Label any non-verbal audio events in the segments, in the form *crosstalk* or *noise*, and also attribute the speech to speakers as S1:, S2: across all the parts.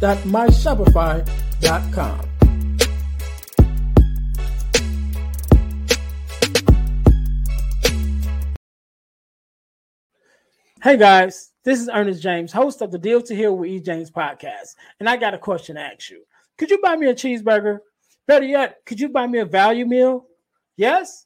S1: deal2healtees.myshopify.com. Hey guys, this is Ernest James, host of the Deal to Heal with E. James podcast, and I got a question to ask you. Could you buy me a cheeseburger? Better yet, could you buy me a value meal? Yes?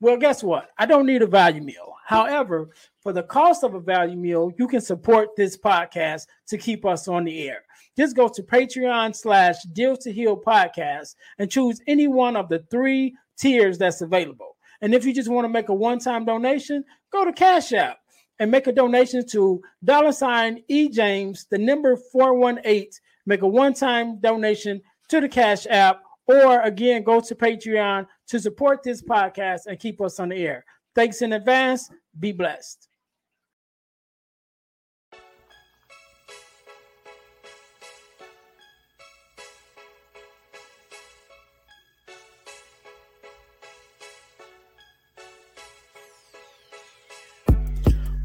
S1: Well, guess what? I don't need a value meal. However, for the cost of a value meal, you can support this podcast to keep us on the air. Just go to Patreon slash Deal to Heal podcast and choose any one of the three tiers that's available. And if you just want to make a one-time donation, go to Cash App and make a donation to dollar sign E James, the number 418. Make a one-time donation to the Cash App, or again, go to Patreon to support this podcast and keep us on the air. Thanks in advance. Be blessed.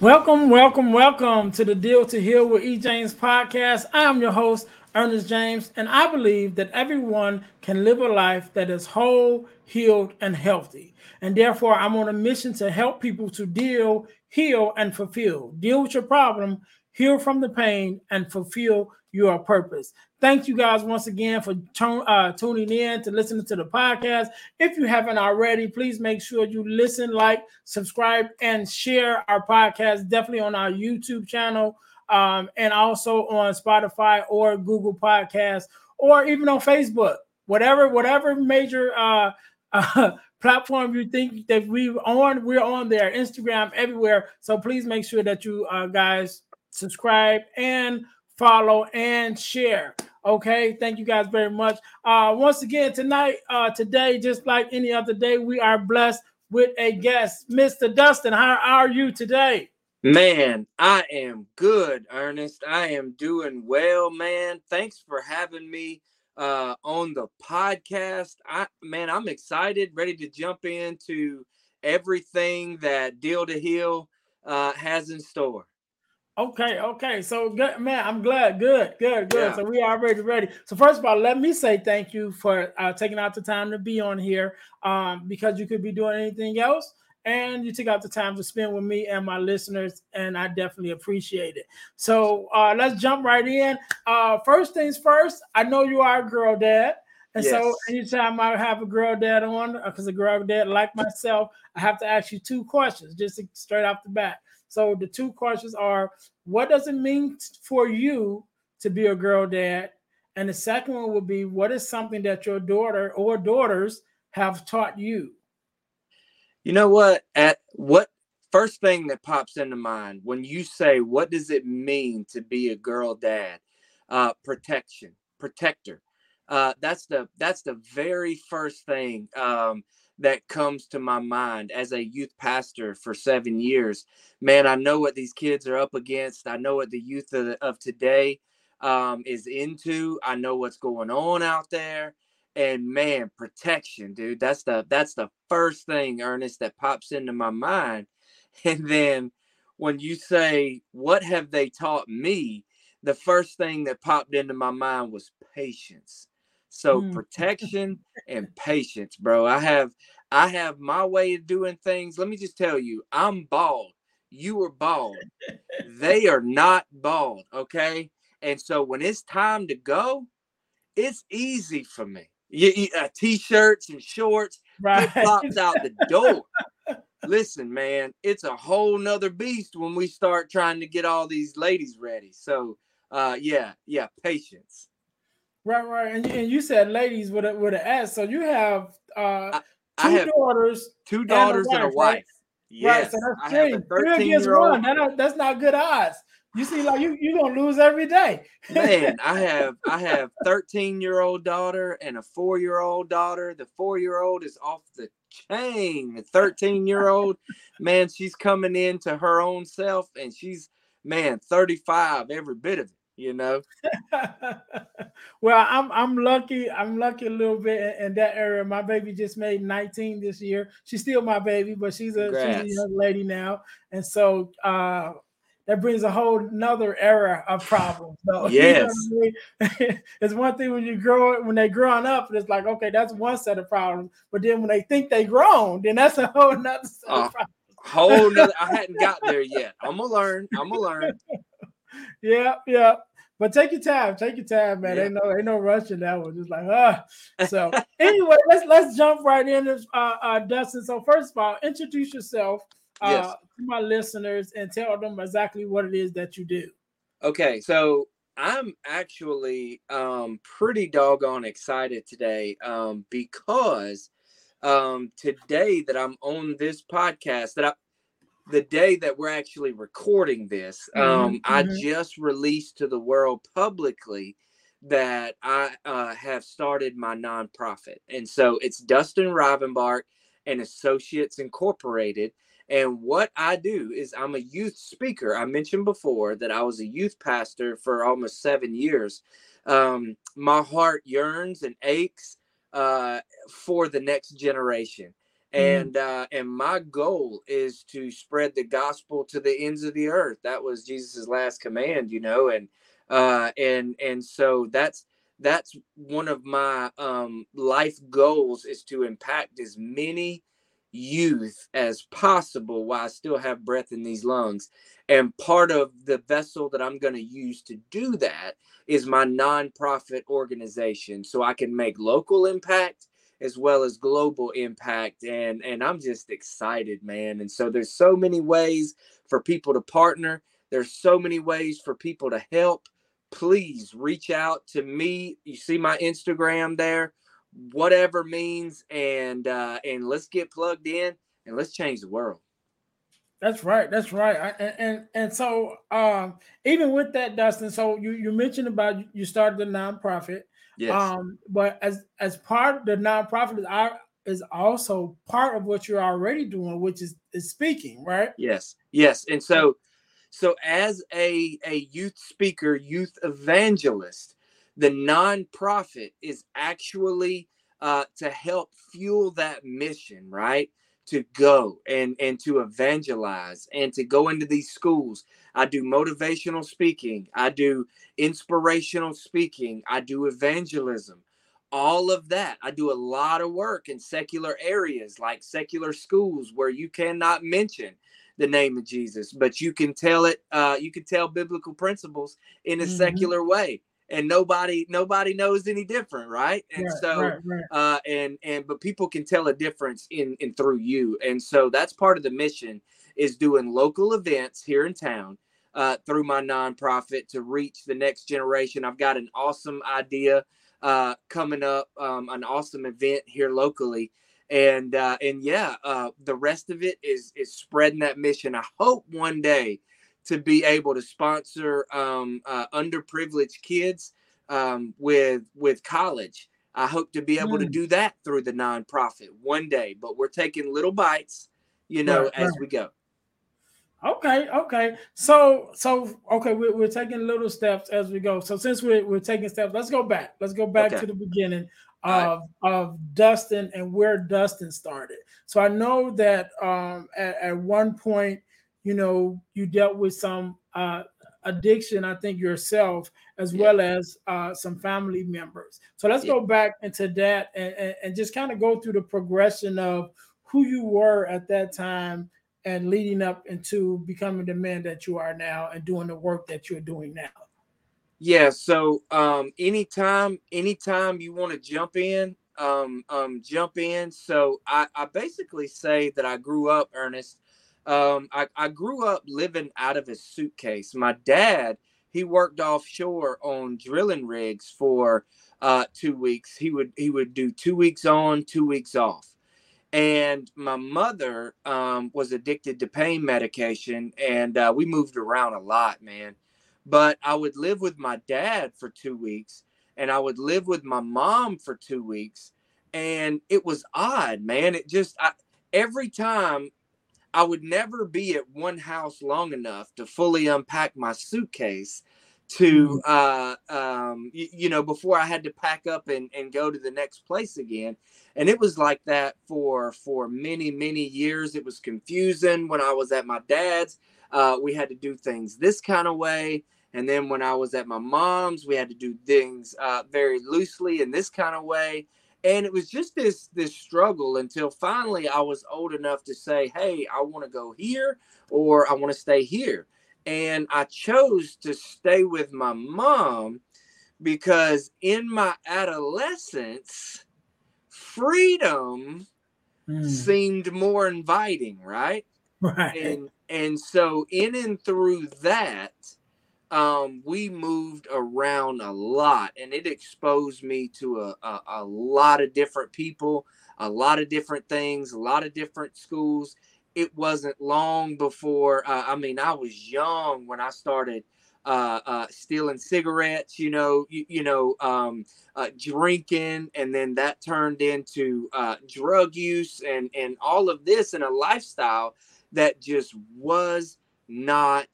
S1: Welcome, welcome, welcome to the Deal to Heal with E. James podcast. I am your host, Ernest James, and I believe that everyone can live a life that is whole, healed, and healthy. And therefore, I'm on a mission to help people to deal, heal, and fulfill. Deal with your problem, heal from the pain, and fulfill your purpose. Thank you guys once again for uh, tuning in to listening to the podcast. If you haven't already, please make sure you listen, like, subscribe, and share our podcast. Definitely on our YouTube channel, um, and also on Spotify or Google Podcasts, or even on Facebook. Whatever, whatever major uh, *laughs* uh, platform you think that we're on, we're on there. Instagram, everywhere. So please make sure that you uh, guys subscribe and follow, and share. Okay, thank you guys very much. Uh, once again, tonight, uh, today, just like any other day, we are blessed with a guest, Mr. Dustin. How are you today?
S2: Man, I am good, Ernest. I am doing well, man. Thanks for having me uh, on the podcast. I man, I'm excited, ready to jump into everything that Deal to Heal uh, has in store.
S1: Okay, okay. So good man, I'm glad. Good, good, good. Yeah. So we are already ready. So first of all, let me say thank you for uh, taking out the time to be on here. Um, because you could be doing anything else, and you took out the time to spend with me and my listeners, and I definitely appreciate it. So uh, let's jump right in. Uh, first things first, I know you are a girl dad. And yes. so anytime I have a girl dad on, because uh, a girl dad like myself, I have to ask you two questions just straight off the bat. So the two questions are what does it mean for you to be a girl dad? And the second one would be what is something that your daughter or daughters have taught you?
S2: You know what? At what first thing that pops into mind when you say what does it mean to be a girl dad? Uh, protection, protector. Uh, that's the that's the very first thing. Um, that comes to my mind as a youth pastor for seven years. Man, I know what these kids are up against. I know what the youth of, of today um, is into. I know what's going on out there. And man, protection, dude. That's the that's the first thing, Ernest, that pops into my mind. *laughs* And then when you say, "What have they taught me?" the first thing that popped into my mind was patience so mm. protection and patience, bro. I have I have my way of doing things. Let me just tell you, I'm bald. you are bald. they are not bald, okay? And so when it's time to go, it's easy for me. You, you uh, t-shirts and shorts,
S1: Right.
S2: flip-flops out the door. *laughs* Listen, man, it's a whole nother beast when we start trying to get all these ladies ready. So, uh, yeah, yeah, patience.
S1: Right, right. And, and you said ladies with a with an S. So you have uh two
S2: I have
S1: daughters.
S2: two
S1: a
S2: daughters and a
S1: wife,
S2: wife.
S1: right?
S2: Yes,
S1: right. So that's
S2: I
S1: three.
S2: a
S1: Three against
S2: year
S1: one. That that's not good odds. You see, like you you're gonna lose every day.
S2: Man, I *laughs* have I have 13 year old daughter and a four year old daughter. The four year old is off the chain. The 13 year old, man, she's coming into her own self and she's man 35 every bit of it. You know, *laughs*
S1: well, I'm I'm lucky. I'm lucky a little bit in, in that area. My baby just made 19 this year. She's still my baby, but she's a she's a young lady now, and so uh, that brings a whole nother era of problems. So, *laughs* you know
S2: Yes.
S1: I mean? *laughs* it's one thing when you grow when they're growing up, it's like okay, that's one set of problems. But then when they think they grown, then that's a whole nother set
S2: Uh,
S1: of problems.
S2: whole nother. I hadn't got there yet. I'm gonna learn. I'm gonna learn.
S1: Yeah, yeah. But take your time, take your time, man.
S2: Yeah.
S1: Ain't no ain't no rush in that one. Just like ah. So anyway, let's let's jump right in, uh, uh, Dustin. So first of all, introduce yourself uh,
S2: Yes.
S1: to my listeners and tell them exactly what it is that you do.
S2: Okay, so I'm actually um, pretty doggone excited today um, because um, today that I'm on this podcast, that I, the day that we're actually recording this, um,
S1: Mhm,
S2: I
S1: mhm.
S2: just released to the world publicly that I uh, have started my nonprofit, and so it's Dustin Rivenbark and Associates Incorporated. And what I do is I'm a youth speaker. I mentioned before that I was a youth pastor for almost seven years. Um, my heart yearns and aches uh, for the next generation.
S1: Mm.
S2: And uh, and my goal is to spread the gospel to the ends of the earth. That was jesus's last command, you know, and uh, and and so that's that's one of my um, life goals is to impact as many youth as possible while I still have breath in these lungs. And part of the vessel that I'm going to use to do that is my nonprofit organization so I can make local impact as well as global impact and and I'm just excited man and so there's so many ways for people to partner there's so many ways for people to help please reach out to me you see my Instagram there whatever means and uh and let's get plugged in and let's change the world
S1: That's right. That's right. I, and, and so um, even with that, Dustin. So you you mentioned about you started the nonprofit.
S2: Yes
S1: Um, but as as part of the nonprofit is our is also part of what you're already doing, which is is speaking, right?
S2: Yes, yes. And so, so as a a youth speaker, youth evangelist, the nonprofit is actually uh, to help fuel that mission, right? To go and and to evangelize and to go into these schools. I do motivational speaking. I do inspirational speaking. I do evangelism. All of that. I do a lot of work in secular areas like secular schools where you cannot mention the name of Jesus, but you can tell it. Uh, you can tell biblical principles in a
S1: Mhm.
S2: secular way, and nobody nobody knows any different, right? And
S1: right,
S2: so,
S1: right, right.
S2: uh, and and but people can tell a difference in in through you, and so that's part of the mission is doing local events here in town uh, through my nonprofit to reach the next generation. I've got an awesome idea uh, coming up, um, an awesome event here locally and uh, and yeah, uh, the rest of it is is spreading that mission. I hope one day to be able to sponsor um, uh, underprivileged kids um, with with college. I hope to be able to
S1: Mm.
S2: do that through the nonprofit one day. But we're taking little bites, you know,
S1: Right,
S2: as
S1: right.
S2: we go.
S1: Okay, okay. So, so okay, we're, we're taking little steps as we go. So, since we're, we're taking steps, let's go back. Let's go back
S2: Okay.
S1: to the beginning
S2: All right.
S1: of of Dustin and where Dustin started. So, I know that um, at, at one point, you know, you dealt with some uh, addiction. I think yourself, as
S2: Yeah.
S1: well as uh, some family members. So, let's
S2: Yeah.
S1: go back into that and, and, and just kind of go through the progression of who you were at that time and leading up into becoming the man that you are now and doing the work that you're doing now?
S2: Yeah, so um anytime anytime you want to jump in, um um jump in. So I, I basically say that I grew up, Ernest. Um I, I grew up living out of a suitcase. My dad, he worked offshore on drilling rigs for uh two weeks. He would he would do two weeks on, two weeks off and my mother um, was addicted to pain medication and uh, we moved around a lot man but i would live with my dad for two weeks and i would live with my mom for two weeks and it was odd man it just I, every time i would never be at one house long enough to fully unpack my suitcase to mm-hmm. uh um you, you know before i had to pack up and and go to the next place again. And it was like that for for many many years. It was confusing when i was at my dad's. Uh we had to do things this kind of way. And then when i was at my mom's we had to do things uh very loosely in this kind of way and it was just this this struggle until finally i was old enough to say hey i want to go here or i want to stay here and I chose to stay with my mom because in my adolescence, freedom mm. seemed more inviting, right?
S1: Right.
S2: And and so in and through that, um, we moved around a lot, and it exposed me to a, a, a lot of different people, a lot of different things, a lot of different schools it wasn't long before. Uh, I mean, I was young when I started uh, uh, stealing cigarettes. You know, you, you know, um, uh, drinking, and then that turned into uh, drug use and and all of this in a lifestyle that just was not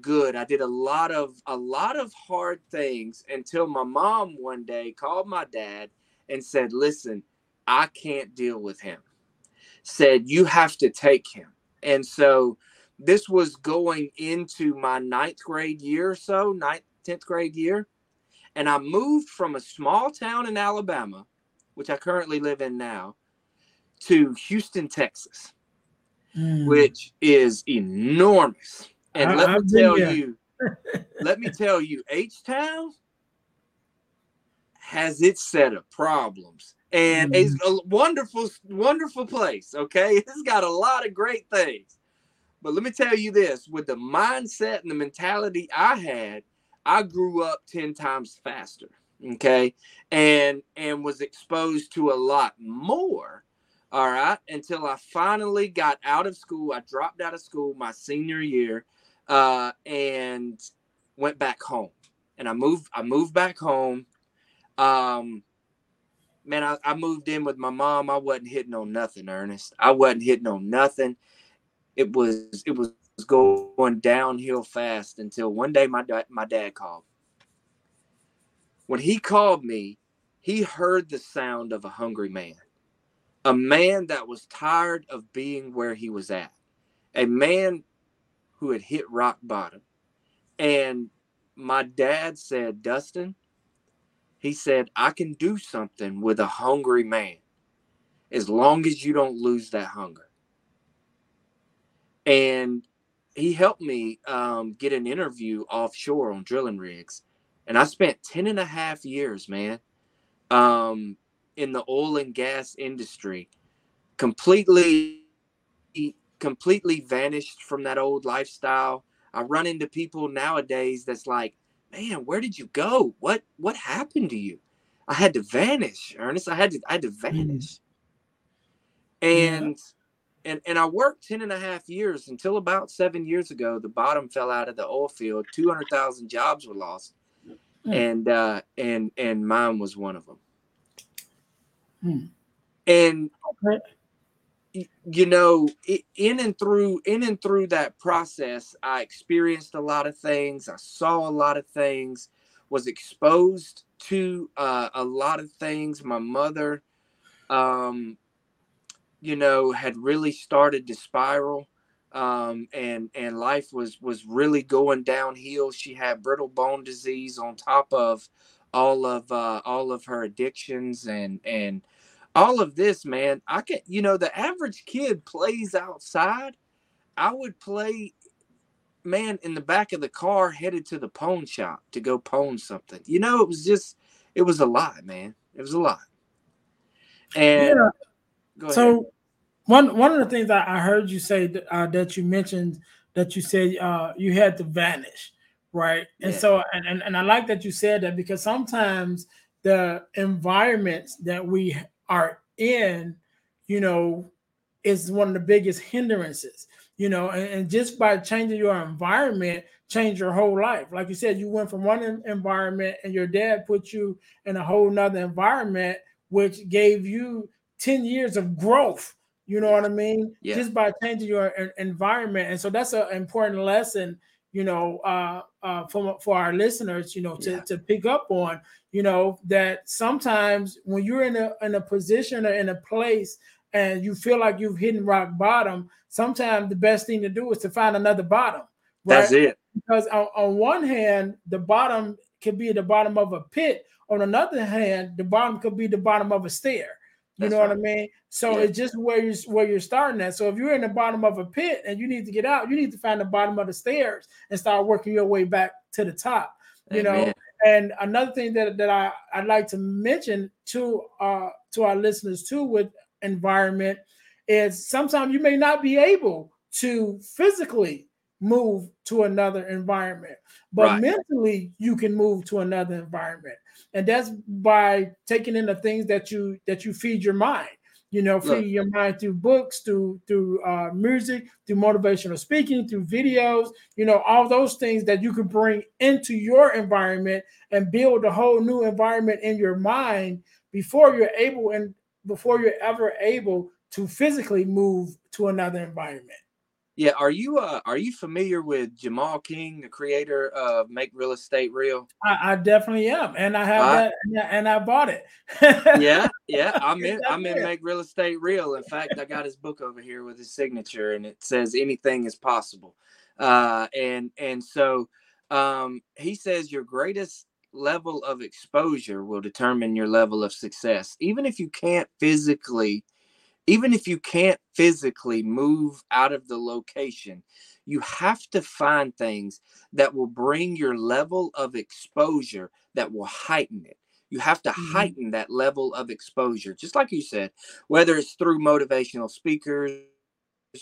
S2: good. I did a lot of a lot of hard things until my mom one day called my dad and said, "Listen, I can't deal with him." said, You have to take him. And so this was going into my ninth grade year or so, ninth, 10th grade year. And I moved from a small town in Alabama, which I currently live in now, to Houston, Texas, mm. which is enormous. And I, let I've me tell you, *laughs* let me tell you, H Town has its set of problems and mm-hmm. it's a wonderful, wonderful place. Okay, *laughs* it's got a lot of great things. But let me tell you this: with the mindset and the mentality I had, I grew up ten times faster. Okay, and and was exposed to a lot more. All right, until I finally got out of school. I dropped out of school my senior year, uh, and went back home. And I moved. I moved back home. Um, man, I, I moved in with my mom. I wasn't hitting on nothing, Ernest. I wasn't hitting on nothing. It was it was going downhill fast until one day my dad my dad called. When he called me, he heard the sound of a hungry man, a man that was tired of being where he was at, a man who had hit rock bottom. And my dad said, Dustin, he said, I can do something with a hungry man as long as you don't lose that hunger. And he helped me um, get an interview offshore on drilling rigs. And I spent 10 and a half years, man, um, in the oil and gas industry, completely, completely vanished from that old lifestyle. I run into people nowadays that's like, man, where did you go? What what happened to you? I had to vanish, Ernest. I had to I had to vanish. And yeah. and and I worked 10 and a half years until about seven years ago. The bottom fell out of the oil field. 200,000 jobs were lost. Mm. And uh and and mine was one of them. Mm. And okay you know in and through in and through that process i experienced a lot of things i saw a lot of things was exposed to uh, a lot of things. My mother um, you know had really started to spiral um, and and life was was really going downhill. She had brittle bone disease on top of all of uh, all of her addictions and and all of this, man, I can, you know, the average kid plays outside. I would play man in the back of the car headed to the pawn shop to go pawn something. You know, it was just it was a lot, man. It was a lot. And
S1: yeah. so one one of the things I, I heard you say that, uh, that you mentioned that you said uh, you had to vanish, right? And yeah. so and, and and I like that you said that because sometimes the environments that we are in, you know, is one of the biggest hindrances you know, and, and, just by changing your environment, change your whole life. Like you said, you went from one environment and your dad put you in a whole nother environment, which gave you 10 years of growth. You know what I mean? Yeah. Just by changing your environment. And so that's an important lesson, you know, uh, uh, for, for our listeners, you know, to, yeah. to pick up on, you know, that sometimes when you're in a, in a position or in a place and you feel like you've hit rock bottom, sometimes the best thing to do is to find another bottom.
S2: Right? That's it.
S1: Because on, on one hand, the bottom could be the bottom of a pit. On another hand, the bottom could be the bottom of a stair. You That's know right. what I mean? So yeah. it's just where you're where you're starting at. So if you're in the bottom of a pit and you need to get out, you need to find the bottom of the stairs and start working your way back to the top. You Amen. know. And another thing that, that I, I'd like to mention to uh to our listeners too with environment is sometimes you may not be able to physically move to another environment, but right. mentally you can move to another environment. And that's by taking in the things that you that you feed your mind. You know, feed your mind through books, through through uh, music, through motivational speaking, through videos. You know, all those things that you can bring into your environment and build a whole new environment in your mind before you're able and before you're ever able to physically move to another environment.
S2: Yeah, are you uh, are you familiar with Jamal King, the creator of Make Real Estate Real?
S1: I, I definitely am, and I have that, and I bought it.
S2: yeah, yeah, *laughs* I'm in. I'm in Make Real Estate Real. In fact, I got his book over here with his signature, and it says anything is possible. Uh, and and so um, he says your greatest level of exposure will determine your level of success. Even if you can't physically, even if you can't physically move out of the location, you have to find things that will bring your level of exposure that will heighten it. You have to mm-hmm. heighten that level of exposure, just like you said, whether it's through motivational speakers,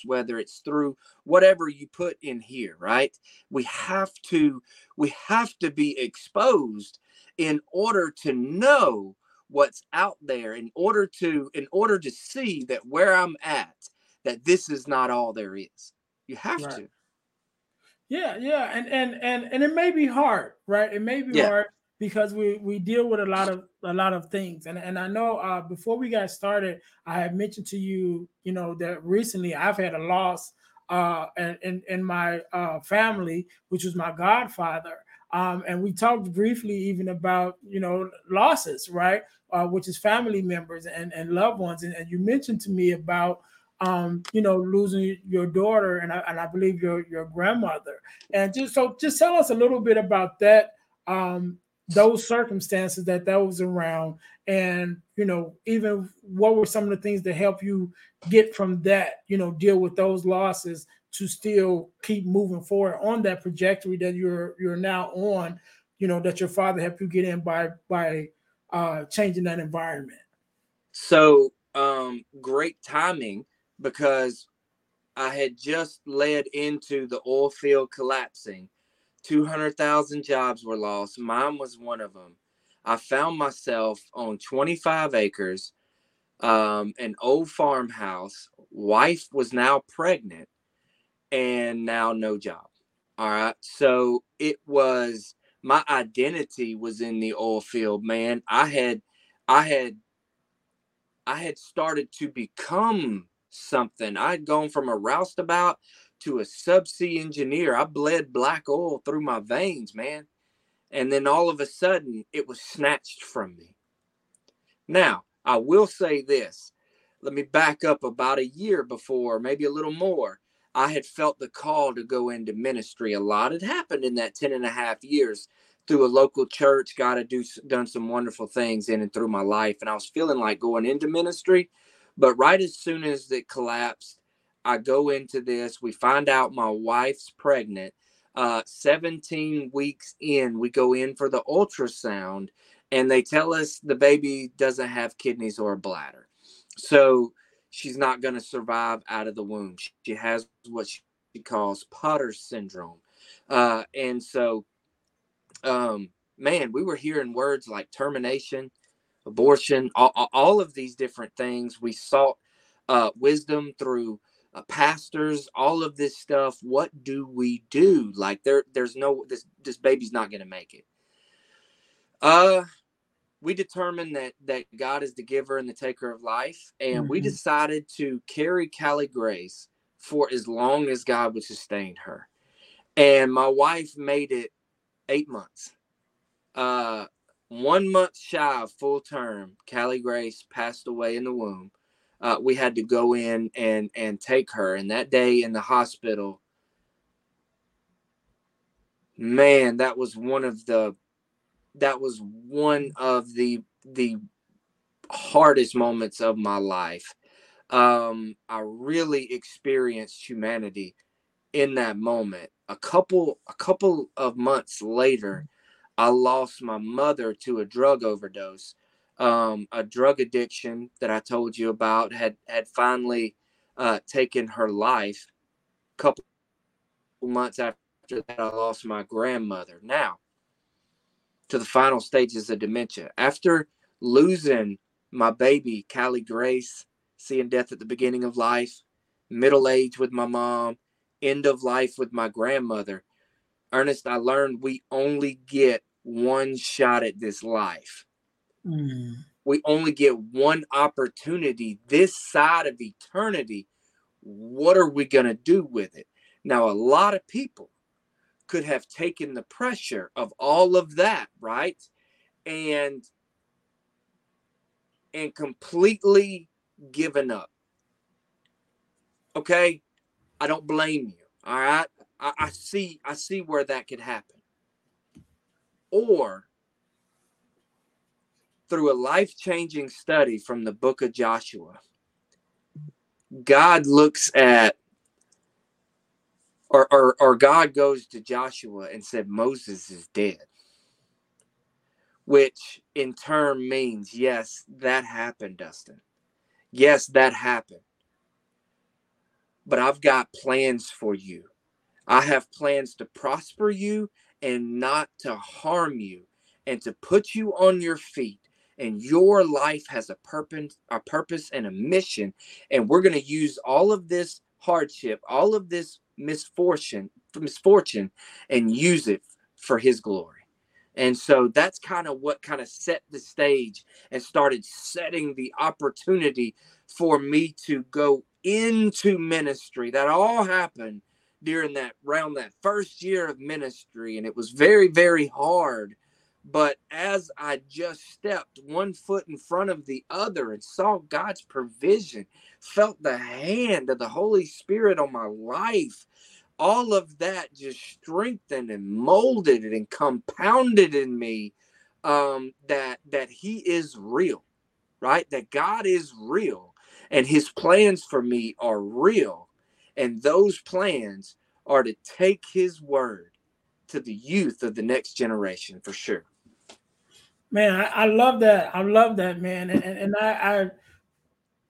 S2: whether it's through whatever you put in here right we have to we have to be exposed in order to know what's out there in order to in order to see that where i'm at that this is not all there is you have right. to
S1: yeah yeah and and and and it may be hard right it may be yeah. hard because we we deal with a lot of a lot of things and and I know uh, before we got started I had mentioned to you you know that recently I've had a loss uh in in my uh family which was my godfather um and we talked briefly even about you know losses right? Uh, which is family members and and loved ones. And, and you mentioned to me about um, you know, losing your daughter and I, and I believe your your grandmother. And just so just tell us a little bit about that um, those circumstances that that was around. And you know even what were some of the things that help you get from that you know deal with those losses to still keep moving forward on that trajectory that you're you're now on you know that your father helped you get in by by uh changing that environment
S2: so um great timing because i had just led into the oil field collapsing 200,000 jobs were lost. Mine was one of them. I found myself on 25 acres, um, an old farmhouse. Wife was now pregnant and now no job. All right. So it was my identity was in the oil field, man. I had, I had, I had started to become something. I had gone from a roustabout to a subsea engineer. I bled black oil through my veins, man. And then all of a sudden, it was snatched from me. Now, I will say this. Let me back up about a year before, maybe a little more. I had felt the call to go into ministry. A lot had happened in that 10 and a half years through a local church. God had do, done some wonderful things in and through my life. And I was feeling like going into ministry. But right as soon as it collapsed, I go into this. We find out my wife's pregnant. Uh, 17 weeks in, we go in for the ultrasound, and they tell us the baby doesn't have kidneys or a bladder. So she's not going to survive out of the womb. She has what she calls Potter syndrome. Uh, and so, um, man, we were hearing words like termination, abortion, all, all of these different things. We sought uh, wisdom through uh, pastors, all of this stuff. What do we do? Like there, there's no this this baby's not going to make it. Uh, we determined that that God is the giver and the taker of life, and mm-hmm. we decided to carry Callie Grace for as long as God would sustain her. And my wife made it eight months. Uh, one month shy of full term, Callie Grace passed away in the womb. Uh, we had to go in and and take her. And that day in the hospital, man, that was one of the that was one of the the hardest moments of my life. Um, I really experienced humanity in that moment. A couple a couple of months later, I lost my mother to a drug overdose. Um, a drug addiction that I told you about had had finally uh, taken her life. A couple months after that, I lost my grandmother. Now, to the final stages of dementia. After losing my baby, Callie Grace, seeing death at the beginning of life, middle age with my mom, end of life with my grandmother, Ernest, I learned we only get one shot at this life. Mm. We only get one opportunity this side of eternity. What are we going to do with it? Now, a lot of people could have taken the pressure of all of that, right? And and completely given up. Okay? I don't blame you. All right? I, I see I see where that could happen or through a life changing study from the book of Joshua, God looks at, or, or, or God goes to Joshua and said, Moses is dead. Which in turn means, yes, that happened, Dustin. Yes, that happened. But I've got plans for you. I have plans to prosper you and not to harm you and to put you on your feet and your life has a purpose a purpose and a mission and we're going to use all of this hardship all of this misfortune misfortune and use it for his glory. And so that's kind of what kind of set the stage and started setting the opportunity for me to go into ministry. That all happened during that round that first year of ministry and it was very very hard but as i just stepped one foot in front of the other and saw god's provision felt the hand of the holy spirit on my life all of that just strengthened and molded and compounded in me um, that that he is real right that god is real and his plans for me are real and those plans are to take his word to the youth of the next generation for sure.
S1: Man, I, I love that. I love that, man. And, and, I,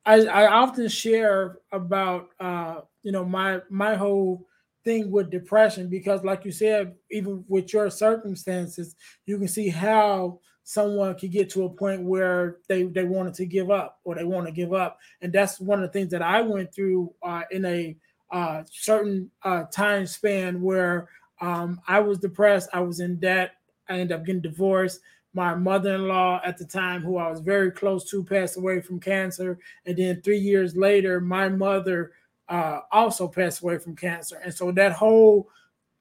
S1: I, I, I often share about, uh, you know, my, my whole thing with depression, because like you said, even with your circumstances, you can see how someone could get to a point where they, they wanted to give up or they want to give up. And that's one of the things that I went through uh, in a, uh, certain uh, time span where um, I was depressed, I was in debt, I ended up getting divorced. My mother-in-law at the time, who I was very close to, passed away from cancer, and then three years later, my mother uh, also passed away from cancer. And so that whole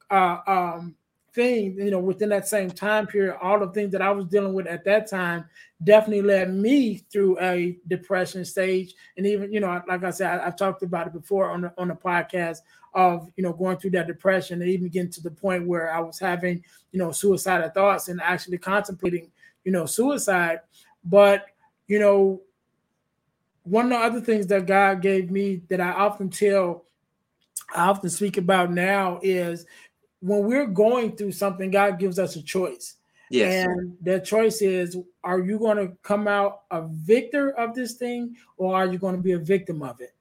S1: uh, um, thing, you know, within that same time period, all the things that I was dealing with at that time definitely led me through a depression stage. And even, you know, like I said, I, have talked about it before on the on the podcast of you know going through that depression and even getting to the point where I was having, you know, suicidal thoughts and actually contemplating, you know, suicide. But you know, one of the other things that God gave me that I often tell I often speak about now is when we're going through something, God gives us a choice. Yes. And the choice is are you going to come out a victor of this thing or are you going to be a victim of it?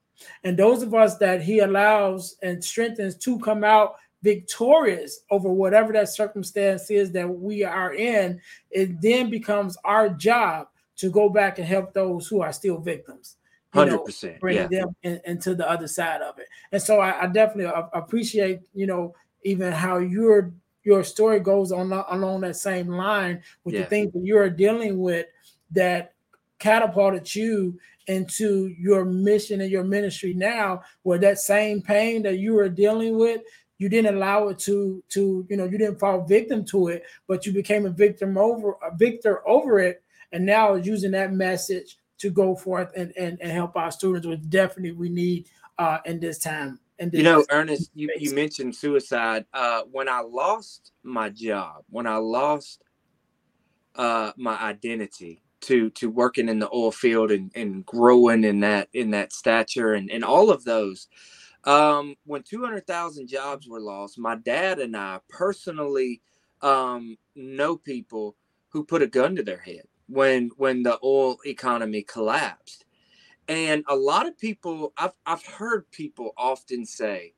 S1: And those of us that he allows and strengthens to come out victorious over whatever that circumstance is that we are in, it then becomes our job to go back and help those who are still victims.
S2: Hundred percent,
S1: bring yeah. them in, into the other side of it. And so I, I definitely appreciate, you know, even how your your story goes on along that same line with yeah. the things that you're dealing with that catapulted you into your mission and your ministry now where that same pain that you were dealing with you didn't allow it to to you know you didn't fall victim to it but you became a victim over a victor over it and now is using that message to go forth and and, and help our students which definitely we need uh in this time and
S2: you know ernest you, you mentioned suicide uh when i lost my job when i lost uh my identity to to working in the oil field and, and growing in that in that stature and, and all of those. Um, when 200,000 jobs were lost, my dad and I personally um, know people who put a gun to their head when when the oil economy collapsed. And a lot of people I've I've heard people often say,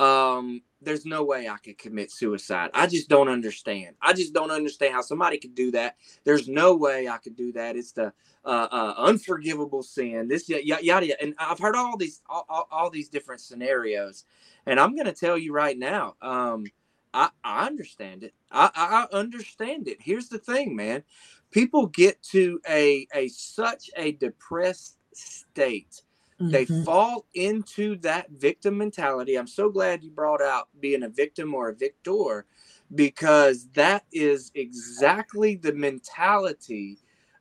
S2: um, there's no way I could commit suicide. I just don't understand. I just don't understand how somebody could do that. There's no way I could do that. It's the uh, uh, unforgivable sin. This yada yada. And I've heard all these all, all, all these different scenarios, and I'm going to tell you right now. Um, I, I understand it. I, I understand it. Here's the thing, man. People get to a a such a depressed state Mm-hmm. They fall into that victim mentality. I'm so glad you brought out being a victim or a victor because that is exactly the mentality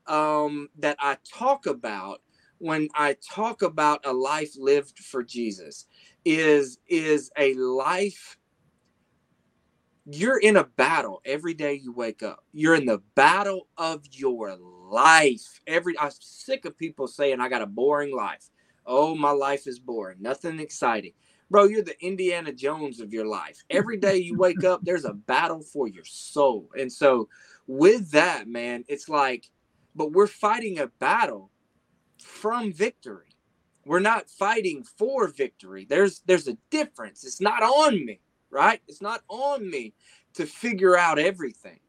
S2: um, that I talk about when I talk about a life lived for Jesus is is a life you're in a battle every day you wake up. You're in the battle of your life. Every I'm sick of people saying I got a boring life. Oh, my life is boring. Nothing exciting. Bro, you're the Indiana Jones of your life. Every day you wake up, there's a battle for your soul. And so, with that, man, it's like, but we're fighting a battle from victory. We're not fighting for victory. There's there's a difference. It's not on me, right? It's not on me to figure out everything.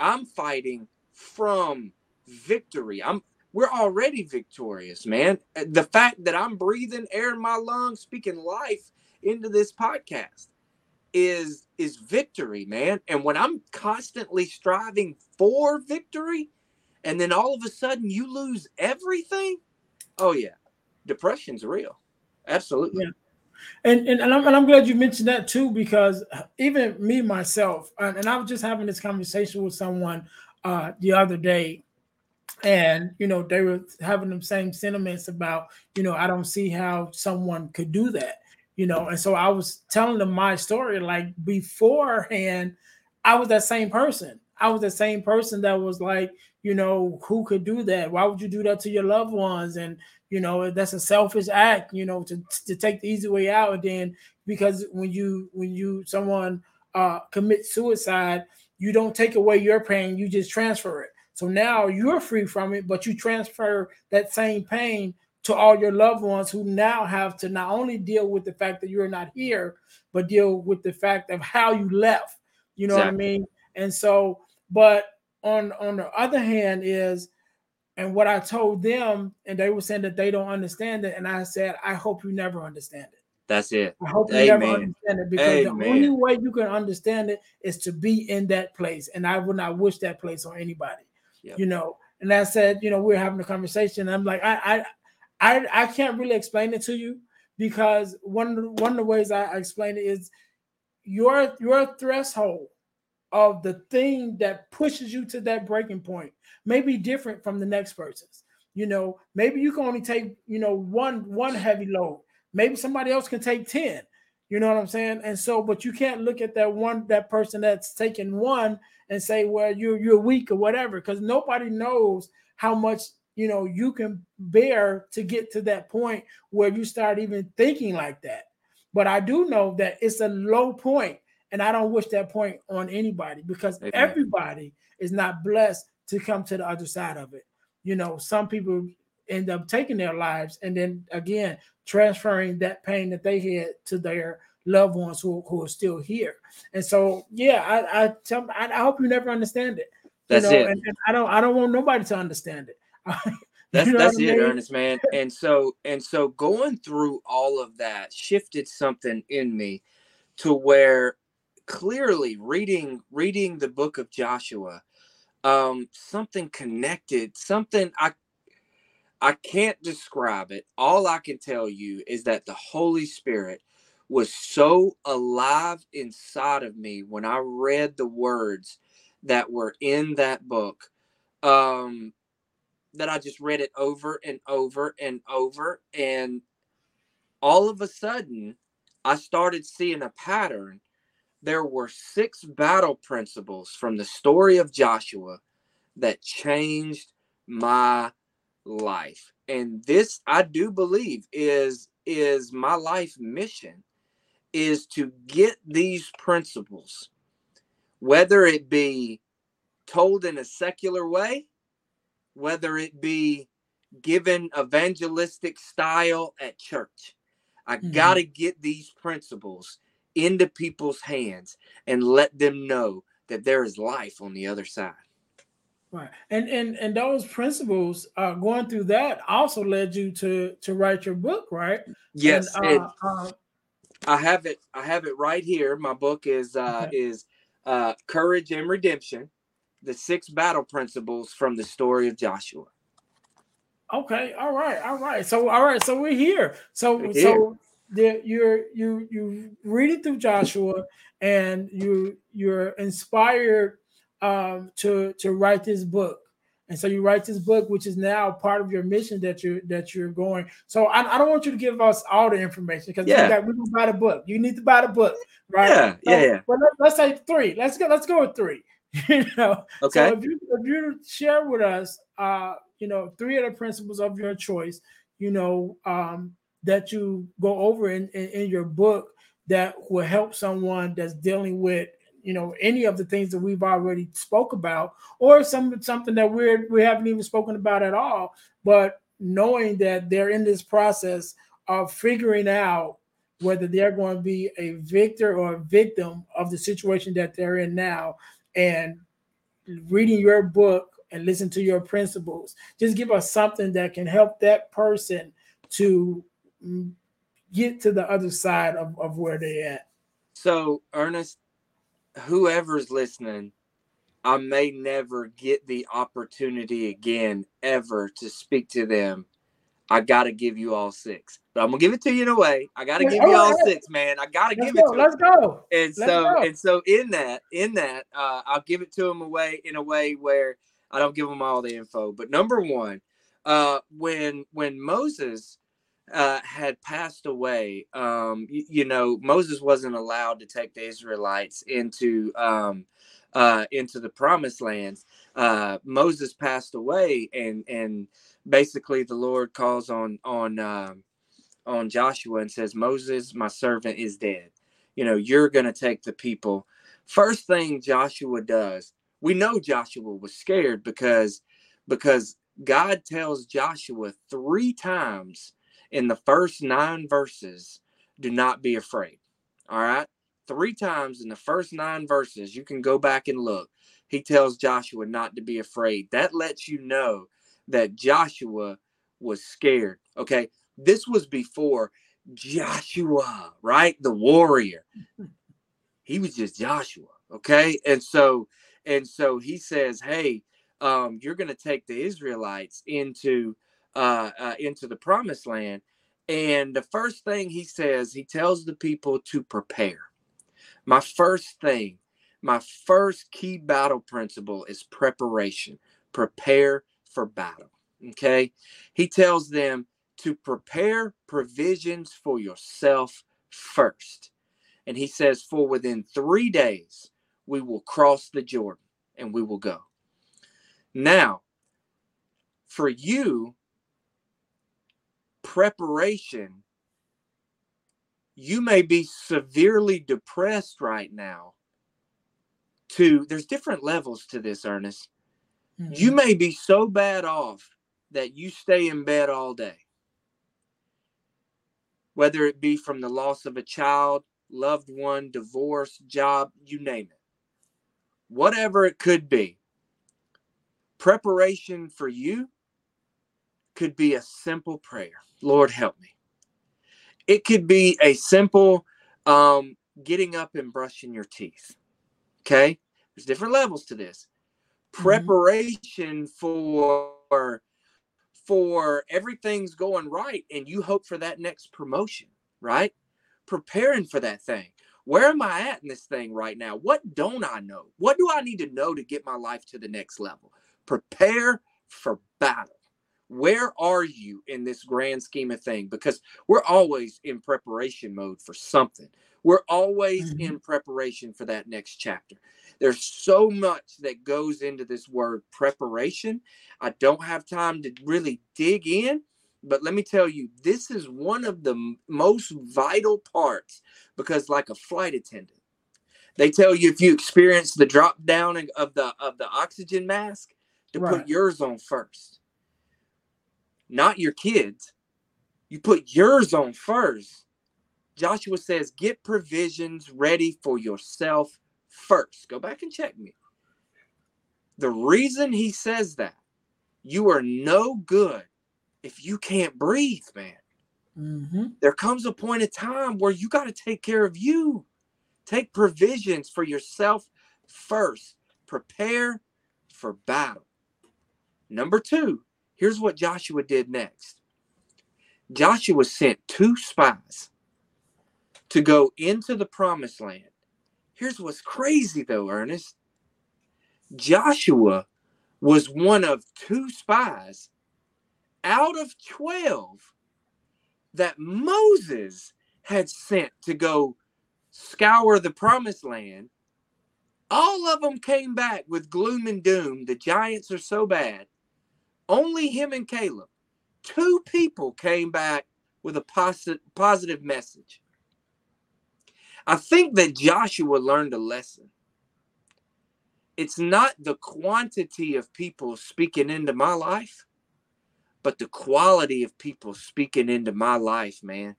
S2: I'm fighting from victory. I'm we're already victorious, man. Uh, the fact that I'm breathing air in my lungs, speaking life into this podcast is is victory, man. And when I'm constantly striving for victory, and then all of a sudden you lose everything, oh yeah, depression's real. Absolutely. Yeah.
S1: And, and, and, I'm, and I'm glad you mentioned that too, because even me myself, and, and I was just having this conversation with someone uh, the other day and you know they were having the same sentiments about you know i don't see how someone could do that you know? And so i was telling them my story like beforehand i was that same person. I was the same person that was like you know who could do that? Why would you do that to your loved ones? And you know that's a selfish act you know to, to take the easy way out. And then because when you when you someone uh commits suicide you don't take away your pain you just transfer it so now you're free from it, but you transfer that same pain to all your loved ones who now have to not only deal with the fact that you're not here, but deal with the fact of how you left. You know exactly. what I mean? And so, but on on the other hand is and what I told them, and they were saying that they don't understand it. And I said, I hope you never understand it.
S2: That's it.
S1: I hope you never understand it because Amen. the only way you can understand it is to be in that place. And I would not wish that place on anybody you know. And I said, you know, we are having a conversation. I'm like, I, I, I, I can't really explain it to you because one one of the ways I, explain it is your your threshold of the thing that pushes you to that breaking point may be different from the next person's. You know, maybe you can only take, you know, one one heavy load. Maybe somebody else can take 10. You know what I'm saying? And so, but you can't look at that one that person that's taking one and say, well, you're you're weak or whatever, because nobody knows how much you know you can bear to get to that point where you start even thinking like that. But I do know that it's a low point, and I don't wish that point on anybody because Amen. everybody is not blessed to come to the other side of it. You know, some people end up taking their lives and then again transferring that pain that they had to their loved ones who, who are still here. And so, yeah, I I, tell, I, I hope you never understand it.
S2: That's
S1: you know,
S2: it.
S1: And, and, I don't I don't want nobody to understand it. *laughs*
S2: that's you know that's it, mean? Ernest, man. And so and so going through all of that shifted something in me to where clearly reading reading the book of Joshua, um, something connected, something I I can't describe it. All I can tell you is that the Holy Spirit was so alive inside of me when I read the words that were in that book um, that I just read it over and over and over. And all of a sudden, I started seeing a pattern. There were six battle principles from the story of Joshua that changed my life. And this I do believe is is my life mission is to get these principles whether it be told in a secular way, whether it be given evangelistic style at church. I mm-hmm. got to get these principles into people's hands and let them know that there is life on the other side.
S1: Right, and and and those principles, uh, going through that, also led you to to write your book, right?
S2: Yes,
S1: and, uh, uh,
S2: I have it. I have it right here. My book is uh, okay. is uh, Courage and Redemption: The Six Battle Principles from the Story of Joshua.
S1: Okay, all right, all right. So all right, so we're here. So we're here. so the, you're you you read it through Joshua, and you you're inspired um, to to write this book. And so you write this book, which is now part of your mission that you're that you're going. So I, I don't want you to give us all the information because yeah. we got we can buy the book. You need to buy the book, right?
S2: Yeah, so, yeah, yeah.
S1: Well, let, us say three. Let's go. Let's go with three. *laughs* you know.
S2: Okay.
S1: So if you if you share with us, uh, you know, three of the principles of your choice, you know, um, that you go over in, in, in your book that will help someone that's dealing with you know any of the things that we've already spoke about or some something that we're we haven't even spoken about at all. But knowing that they're in this process of figuring out whether they're going to be a victor or a victim of the situation that they're in now and reading your book and listen to your principles just give us something that can help that person to mm, get to the other side of, of where they're at.
S2: So ernest whoever's listening, I may never get the opportunity again ever to speak to them. I gotta give you all six, but I'm gonna give it to you in a way. I gotta give you all six, man. I gotta
S1: Let's
S2: give
S1: go.
S2: it to
S1: Let's
S2: them.
S1: go.
S2: And
S1: Let's
S2: so,
S1: go.
S2: and so, in that, in that, uh, I'll give it to them away in a way where I don't give them all the info. But number one, uh, when when Moses uh, had passed away, um, you, you, know, Moses wasn't allowed to take the Israelites into um, uh, into the promised lands. Uh, Moses passed away, and and basically the Lord calls on on um, on Joshua and says, "Moses, my servant, is dead. You know, you're going to take the people." First thing Joshua does, we know Joshua was scared because because God tells Joshua three times in the first nine verses, do not be afraid. All right. Three times in the first nine verses, you can go back and look. He tells Joshua not to be afraid. That lets you know that Joshua was scared. Okay. This was before Joshua, right? The warrior. He was just Joshua. Okay. And so, and so he says, Hey, um, you're going to take the Israelites into uh, uh, into the promised land. And the first thing he says, he tells the people to prepare. My first thing, my first key battle principle is preparation. Prepare for battle. Okay. He tells them to prepare provisions for yourself first. And he says, For within three days, we will cross the Jordan and we will go. Now, for you, preparation you may be severely depressed right now. To there's different levels to this, Ernest. Mm-hmm. You may be so bad off that you stay in bed all day. Whether it be from the loss of a child, loved one, divorce, job, you name it. Whatever it could be. Preparation for you could be a simple prayer. Lord, help me. It could be a simple um, getting up and brushing your teeth. Okay. There's different levels to this. Mm-hmm. Preparation for for everything's going right and you hope for that next promotion, right? Preparing for that thing. Where am I at in this thing right now? What don't I know? What do I need to know to get my life to the next level? Prepare for battle where are you in this grand scheme of thing? Because we're always in preparation mode for something. We're always mm-hmm. in preparation for that next chapter. There's so much that goes into this word preparation. I don't have time to really dig in but let me tell you this is one of the most vital parts because like a flight attendant they tell you if you experience the drop down of the of the oxygen mask to right. put yours on first not your kids. You put yours on first. Joshua says, get provisions ready for yourself first. Go back and check me. The reason he says that, you are no good if you can't breathe, man. Mm-hmm. There comes a point of time where you got to take care of you. Take provisions for yourself first. Prepare for battle. Number two, Here's what Joshua did next Joshua sent two spies to go into the promised land. Here's what's crazy, though, Ernest. Joshua was one of two spies out of 12 that Moses had sent to go scour the promised land. All of them came back with gloom and doom. The giants are so bad. Only him and Caleb. Two people came back with a positive positive message. I think that Joshua learned a lesson. It's not the quantity of people speaking into my life, but the quality of people speaking into my life, man.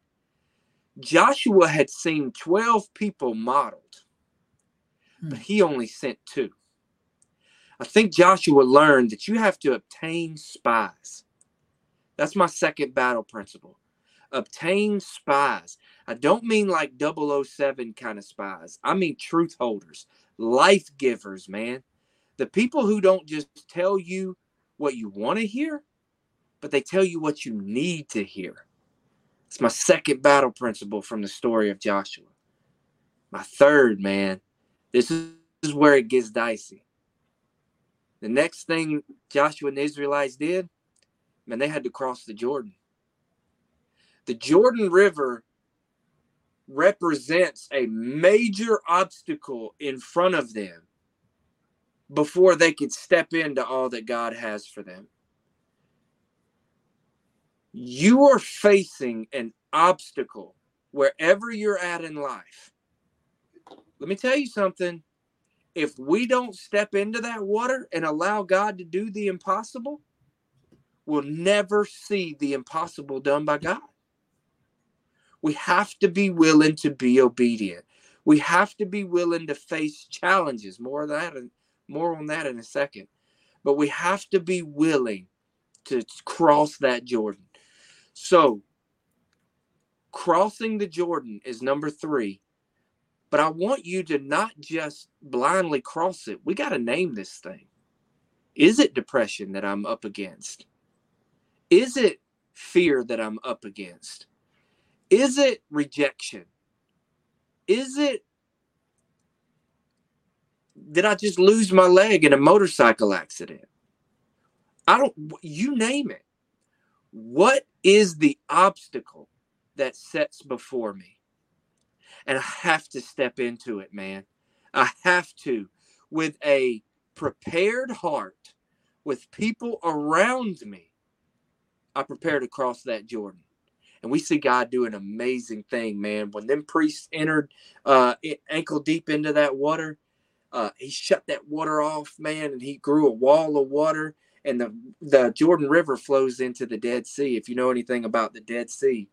S2: Joshua had seen 12 people modeled, but hmm. he only sent two. I think Joshua learned that you have to obtain spies. That's my second battle principle. Obtain spies. I don't mean like 007 kind of spies. I mean truth holders, life givers, man. The people who don't just tell you what you want to hear, but they tell you what you need to hear. It's my second battle principle from the story of Joshua. My third, man, this is where it gets dicey. The next thing Joshua and the Israelites did, man, they had to cross the Jordan. The Jordan River represents a major obstacle in front of them before they could step into all that God has for them. You are facing an obstacle wherever you're at in life. Let me tell you something if we don't step into that water and allow God to do the impossible, we'll never see the impossible done by God. We have to be willing to be obedient. We have to be willing to face challenges. More of that and more on that in a second. But we have to be willing to cross that Jordan. So crossing the Jordan is number three but I want you to not just blindly cross it. We got to name this thing. Is it depression that I'm up against? Is it fear that I'm up against? Is it rejection? Is it did I just lose my leg in a motorcycle accident? I don't you name it. What is the obstacle that sets before me? And I have to step into it, man. I have to with a prepared heart, with people around me. I prepare to cross that Jordan. And we see God do an amazing thing, man. When them priests entered uh, ankle deep into that water, uh, he shut that water off, man, and he grew a wall of water. And the, the Jordan River flows into the Dead Sea. If you know anything about the Dead Sea,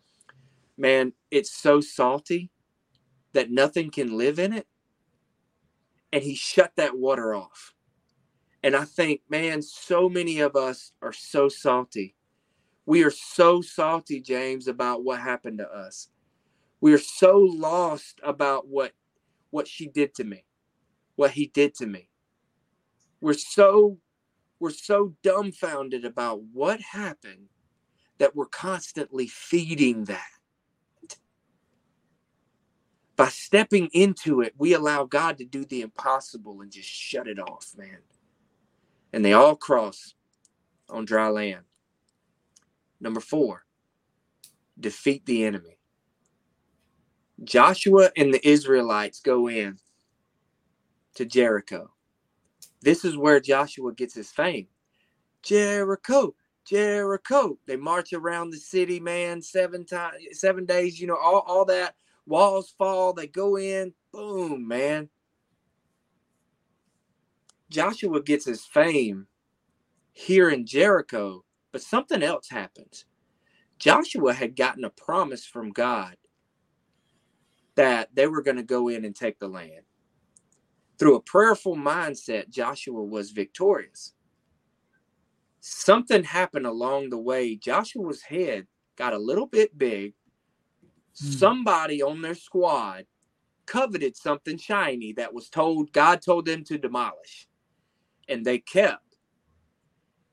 S2: man, it's so salty that nothing can live in it. And he shut that water off. And I think, man, so many of us are so salty. We are so salty, James, about what happened to us. We are so lost about what what she did to me what he did to me. We're so we're so dumbfounded about what happened that we're constantly feeding that. By stepping into it, we allow God to do the impossible and just shut it off, man. And they all cross on dry land. Number four, defeat the enemy. Joshua and the Israelites go in to Jericho. This is where Joshua gets his fame. Jericho, Jericho. They march around the city, man, seven times, seven days, you know, all, all that. Walls fall, they go in, boom, man. Joshua gets his fame here in Jericho, but something else happens. Joshua had gotten a promise from God that they were going to go in and take the land. Through a prayerful mindset, Joshua was victorious. Something happened along the way. Joshua's head got a little bit big. Hmm. Somebody on their squad coveted something shiny that was told God told them to demolish. And they kept.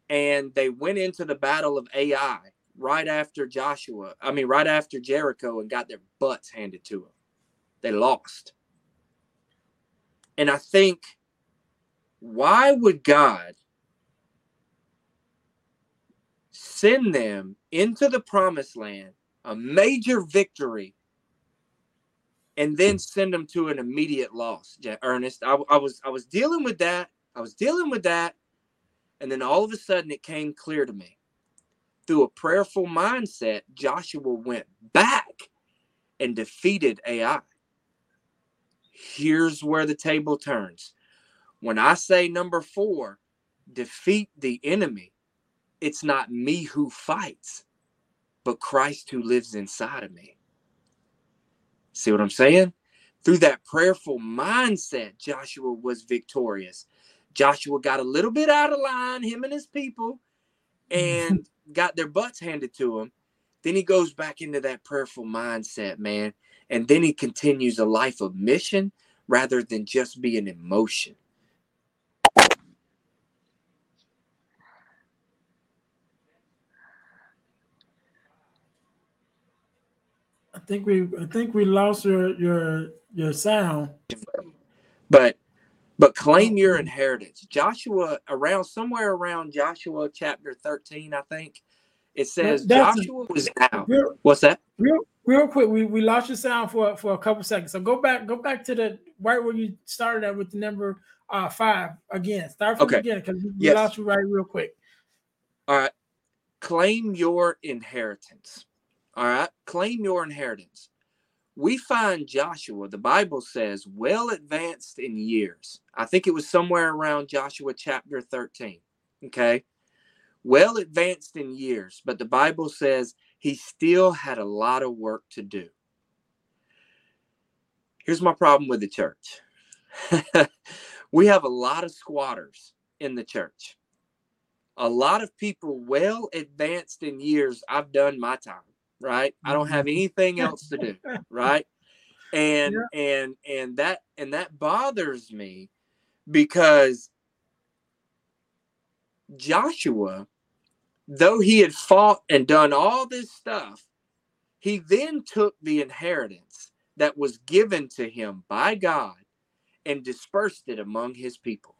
S2: And they went into the battle of Ai right after Joshua, I mean, right after Jericho, and got their butts handed to them. They lost. And I think, why would God send them into the promised land, a major victory, and then send them to an immediate loss? Ernest, I, I was I was dealing with that. I was dealing with that, and then all of a sudden it came clear to me. Through a prayerful mindset, Joshua went back and defeated Ai here's where the table turns. When I say number four, defeat the enemy, it's not me who fights, but Christ who lives inside of me. See what I'm saying? Through that prayerful mindset, Joshua was victorious. Joshua got a little bit out of line, him and his people, and *laughs* got their butts handed to him. Then he goes back into that prayerful mindset, man. And then he continues a life of mission rather than just being an emotion.
S1: Think we I think we lost your your your sound.
S2: But but claim your inheritance. Joshua around somewhere around Joshua chapter 13, I think. It says Joshua was out. What's that?
S1: Real, real quick, we, we lost your sound for for a couple seconds. So go back, go back to the right where you started at with the number uh five again. Start from okay. again because we yes. lost you right real quick.
S2: All right. Claim your inheritance. All right. Claim your inheritance. We find Joshua, the Bible says, well advanced in years. I think it was somewhere around Joshua chapter 13. Okay well advanced in years, but the Bible says he still had a lot of work to do. Here's my problem with the church *laughs* we have a lot of squatters in the church. A lot of people well advanced in years. I've done my time, right? I don't have mm-hmm. anything *laughs* else to do, right? And yeah. and and that and that bothers me because Joshua though he had fought and done all this stuff, he then took the inheritance that was given to him by God and dispersed it among his people.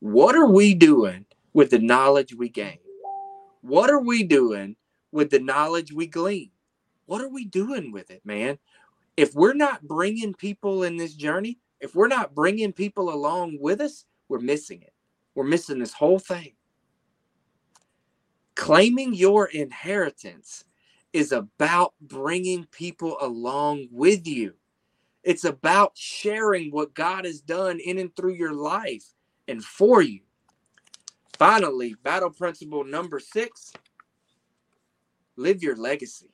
S2: What are we doing with the knowledge we gain? What are we doing with the knowledge we glean? What are we doing with it, man? If we're not bringing people in this journey, if we're not bringing people along with us, we're missing it. We're missing this whole thing. Claiming your inheritance is about bringing people along with you. It's about sharing what God has done in and through your life and for you. Finally, battle principle number six live your legacy.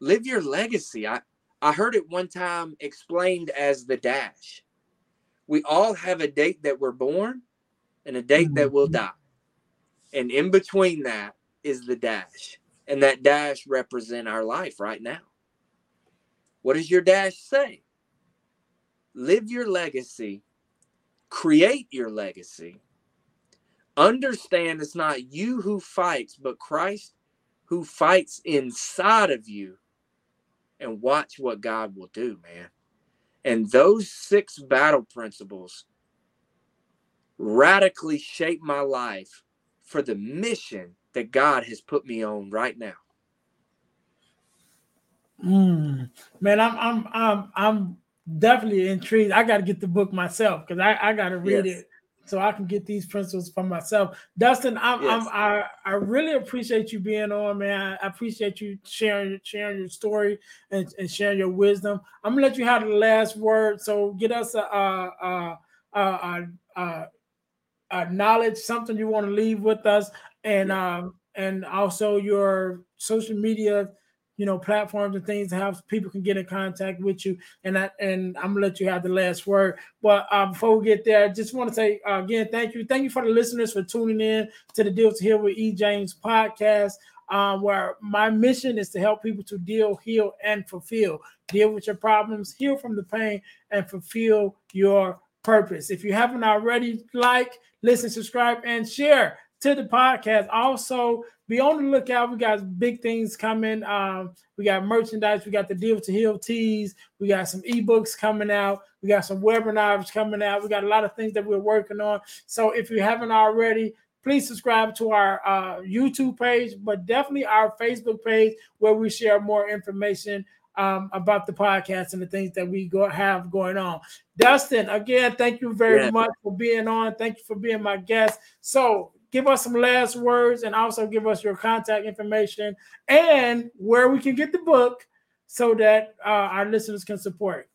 S2: Live your legacy. I, I heard it one time explained as the dash. We all have a date that we're born and a date that we'll mm-hmm. die. And in between that is the dash. And that dash represent our life right now. What does your dash say? Live your legacy, create your legacy. Understand it's not you who fights, but Christ who fights inside of you. And watch what God will do, man. And those six battle principles radically shape my life for the mission that God has put me on right now.
S1: Mm, man, I'm I'm I'm I'm definitely intrigued. I got to get the book myself because I I got to read yes. it so I can get these principles for myself. Dustin, I'm, yes. I'm I I really appreciate you being on, man. I appreciate you sharing sharing your story and, and sharing your wisdom. I'm gonna let you have the last word. So get us a a a, a, a, a knowledge, something you want to leave with us, and um and also your social media you know platforms and things how people can get in contact with you. And I, and I'm gonna let you have the last word. But uh, before we get there I just want to say uh, again thank you. Thank you for the listeners for tuning in to the Deal to Heal with E. James podcast um, where my mission is to help people to deal heal and fulfill. Deal with your problems heal from the pain and fulfill your purpose. If you haven't already like listen subscribe and share to the podcast. Also, be on the lookout. We got big things coming. Um, we got merchandise. We got the Deal to Heal tees. We got some ebooks coming out. We got some webinars coming out. We got a lot of things that we're working on. So if you haven't already, please subscribe to our uh, YouTube page, but definitely our Facebook page where we share more information um, about the podcast and the things that we go have going on. Dustin, again, thank you very yeah. much for being on. Thank you for being my guest. So give us some last words and also give us your contact information and where we can get the book so that uh, our listeners can support.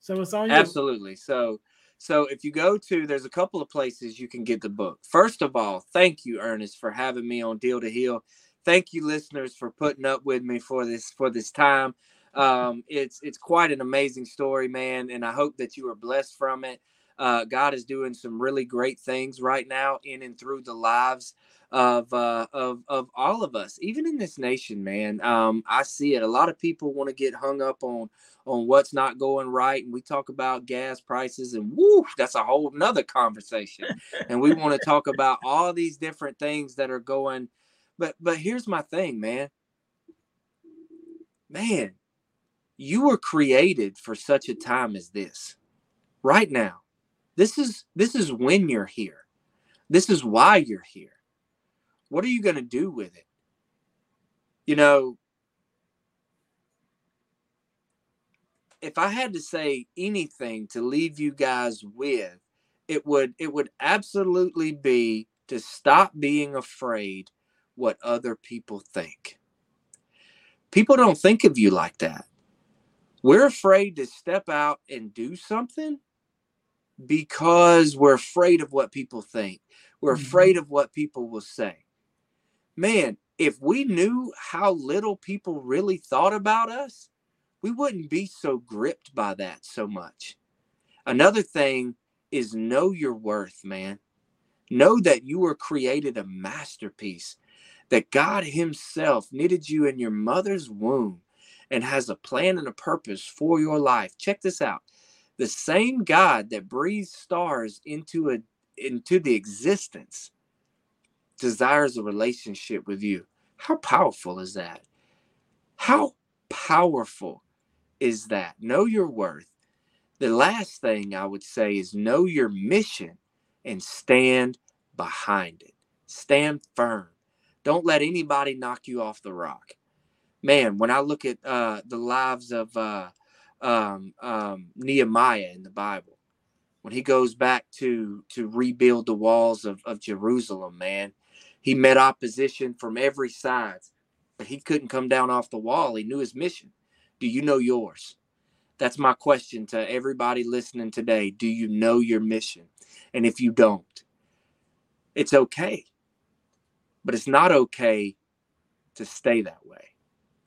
S1: So it's on you.
S2: Absolutely. So so if you go to there's a couple of places you can get the book. First of all, thank you Ernest for having me on Deal to Heal. Thank you listeners for putting up with me for this for this time. Um, it's it's quite an amazing story, man, and I hope that you are blessed from it. Uh, God is doing some really great things right now in and through the lives of uh, of of all of us, even in this nation, man. Um, I see it. A lot of people want to get hung up on on what's not going right, and we talk about gas prices, and woo, that's a whole nother conversation. *laughs* and we want to talk about all these different things that are going. But but here's my thing, man. Man, you were created for such a time as this. Right now, this is this is when you're here. This is why you're here. What are you going to do with it? You know, if I had to say anything to leave you guys with, it would it would absolutely be to stop being afraid what other people think. People don't think of you like that. We're afraid to step out and do something because we're afraid of what people think. We're mm-hmm. afraid of what people will say. Man, if we knew how little people really thought about us, we wouldn't be so gripped by that so much. Another thing is know your worth, man. Know that you were created a masterpiece, that God Himself knitted you in your mother's womb and has a plan and a purpose for your life. Check this out the same God that breathes stars into a into the existence desires a relationship with you. How powerful is that? How powerful is that? Know your worth. The last thing I would say is know your mission and stand behind it. Stand firm. Don't let anybody knock you off the rock. Man, when I look at uh, the lives of uh, um, um, Nehemiah in the Bible when he goes back to to rebuild the walls of, of Jerusalem. Man, he met opposition from every side, but he couldn't come down off the wall. He knew his mission. Do you know yours? That's my question to everybody listening today. Do you know your mission? And if you don't, it's okay. But it's not okay to stay that way.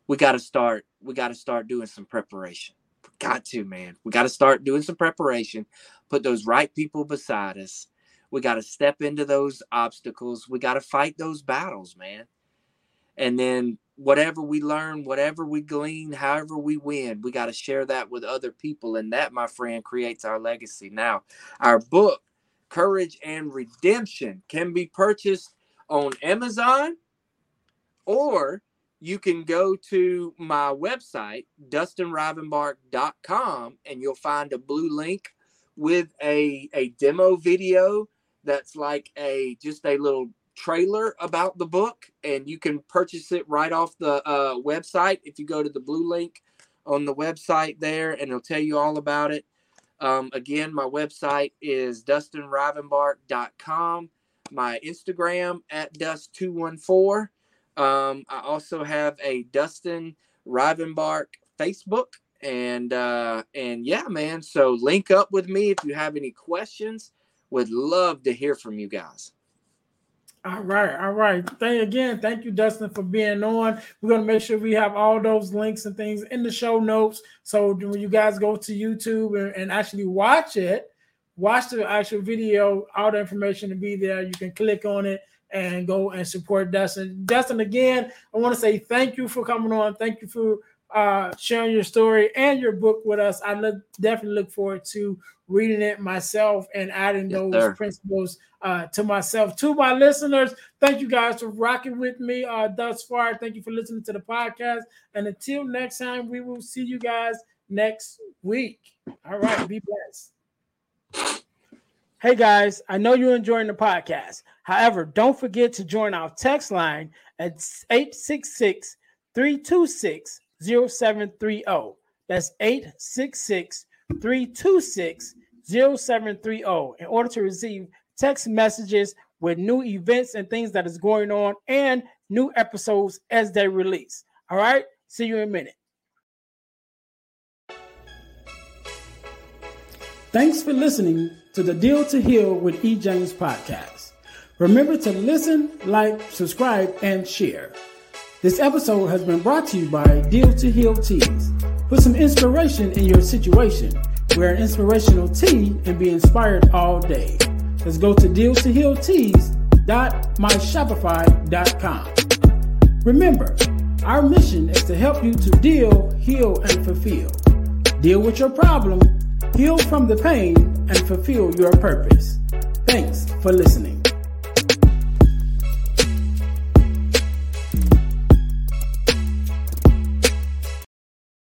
S2: We got to start we got to start doing some preparation. Got to, man. We got to start doing some preparation. Put those right people beside us. We got to step into those obstacles. We got to fight those battles, man. And then whatever we learn, whatever we glean, however we win, we got to share that with other people. And that, my friend, creates our legacy. Now, our book, Courage and Redemption, can be purchased on Amazon or you can go to my website, dustinrivenbark.com, and you'll find a blue link with a, a demo video that's like a just a little trailer about the book, and you can purchase it right off the uh, website if you go to the blue link on the website there, and it'll tell you all about it. Um, again, my website is dustinrivenbark.com. My Instagram at dustin214. Um, I also have a Dustin Rivenbark Facebook, and uh, and yeah, man. So link up with me if you have any questions. Would love to hear from you guys.
S1: All right, all right. Thank again. Thank you, Dustin, for being on. We're gonna make sure we have all those links and things in the show notes. So when you guys go to YouTube and, and actually watch it, watch the actual video, all the information to be there. You can click on it and go and support Dustin. Dustin, again, I want to say thank you for coming on. Thank you for uh, sharing your story and your book with us. I look definitely look forward to reading it myself and adding yes, those sir. principles uh, to myself. To my listeners, thank you guys for rocking with me uh, thus far. Thank you for listening to the podcast. And until next time, we will see you guys next week. All right, be blessed. Hey guys, I know you're enjoying the podcast. However, don't forget to join our text line at 866 326 0730. That's 866 326 0730 in order to receive text messages with new events and things that is going on and new episodes as they release. All right, see you in a minute. Thanks for listening to the Deal to Heal with E. James podcast. Remember to listen, like, subscribe, and share. This episode has been brought to you by Deal to Heal Tees. Put some inspiration in your situation. Wear an inspirational tee and be inspired all day. Let's go to dealtohealtees.myshopify.com. Remember, our mission is to help you to deal, heal, and fulfill. Deal with your problem, heal from the pain, and fulfill your purpose. Thanks for listening.